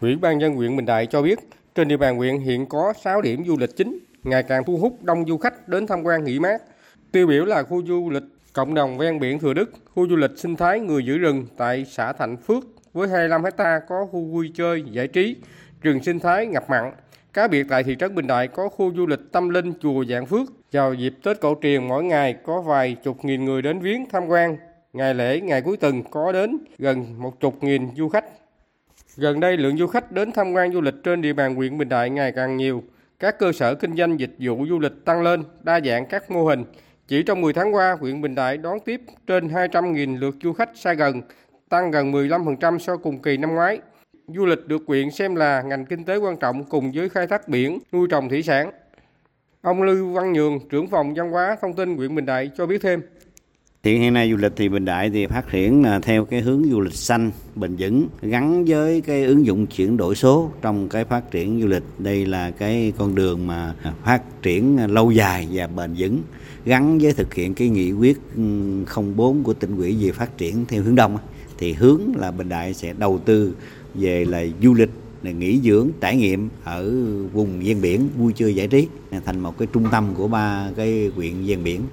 Ủy ban dân huyện Bình Đại cho biết, trên địa bàn huyện hiện có 6 điểm du lịch chính, ngày càng thu hút đông du khách đến tham quan nghỉ mát. Tiêu biểu là khu du lịch cộng đồng ven biển Thừa Đức, khu du lịch sinh thái người giữ rừng tại xã Thạnh Phước với 25 hecta có khu vui chơi, giải trí, rừng sinh thái ngập mặn. Cá biệt tại thị trấn Bình Đại có khu du lịch tâm linh chùa Dạng Phước. Vào dịp Tết cổ truyền mỗi ngày có vài chục nghìn người đến viếng tham quan. Ngày lễ, ngày cuối tuần có đến gần một chục nghìn du khách. Gần đây lượng du khách đến tham quan du lịch trên địa bàn huyện Bình Đại ngày càng nhiều. Các cơ sở kinh doanh dịch vụ du lịch tăng lên, đa dạng các mô hình. Chỉ trong 10 tháng qua, huyện Bình Đại đón tiếp trên 200.000 lượt du khách xa gần, tăng gần 15% so cùng kỳ năm ngoái. Du lịch được huyện xem là ngành kinh tế quan trọng cùng với khai thác biển, nuôi trồng thủy sản. Ông Lưu Văn Nhường, trưởng phòng văn hóa thông tin huyện Bình Đại cho biết thêm. Hiện hiện nay du lịch thì Bình Đại thì phát triển là theo cái hướng du lịch xanh, bền vững gắn với cái ứng dụng chuyển đổi số trong cái phát triển du lịch. Đây là cái con đường mà phát triển lâu dài và bền vững gắn với thực hiện cái nghị quyết ừ, 04 của tỉnh ủy về phát triển theo hướng đông thì hướng là Bình Đại sẽ đầu tư về là du lịch là nghỉ dưỡng trải nghiệm ở vùng ven biển vui chơi giải trí thành một cái trung tâm của ba cái huyện ven biển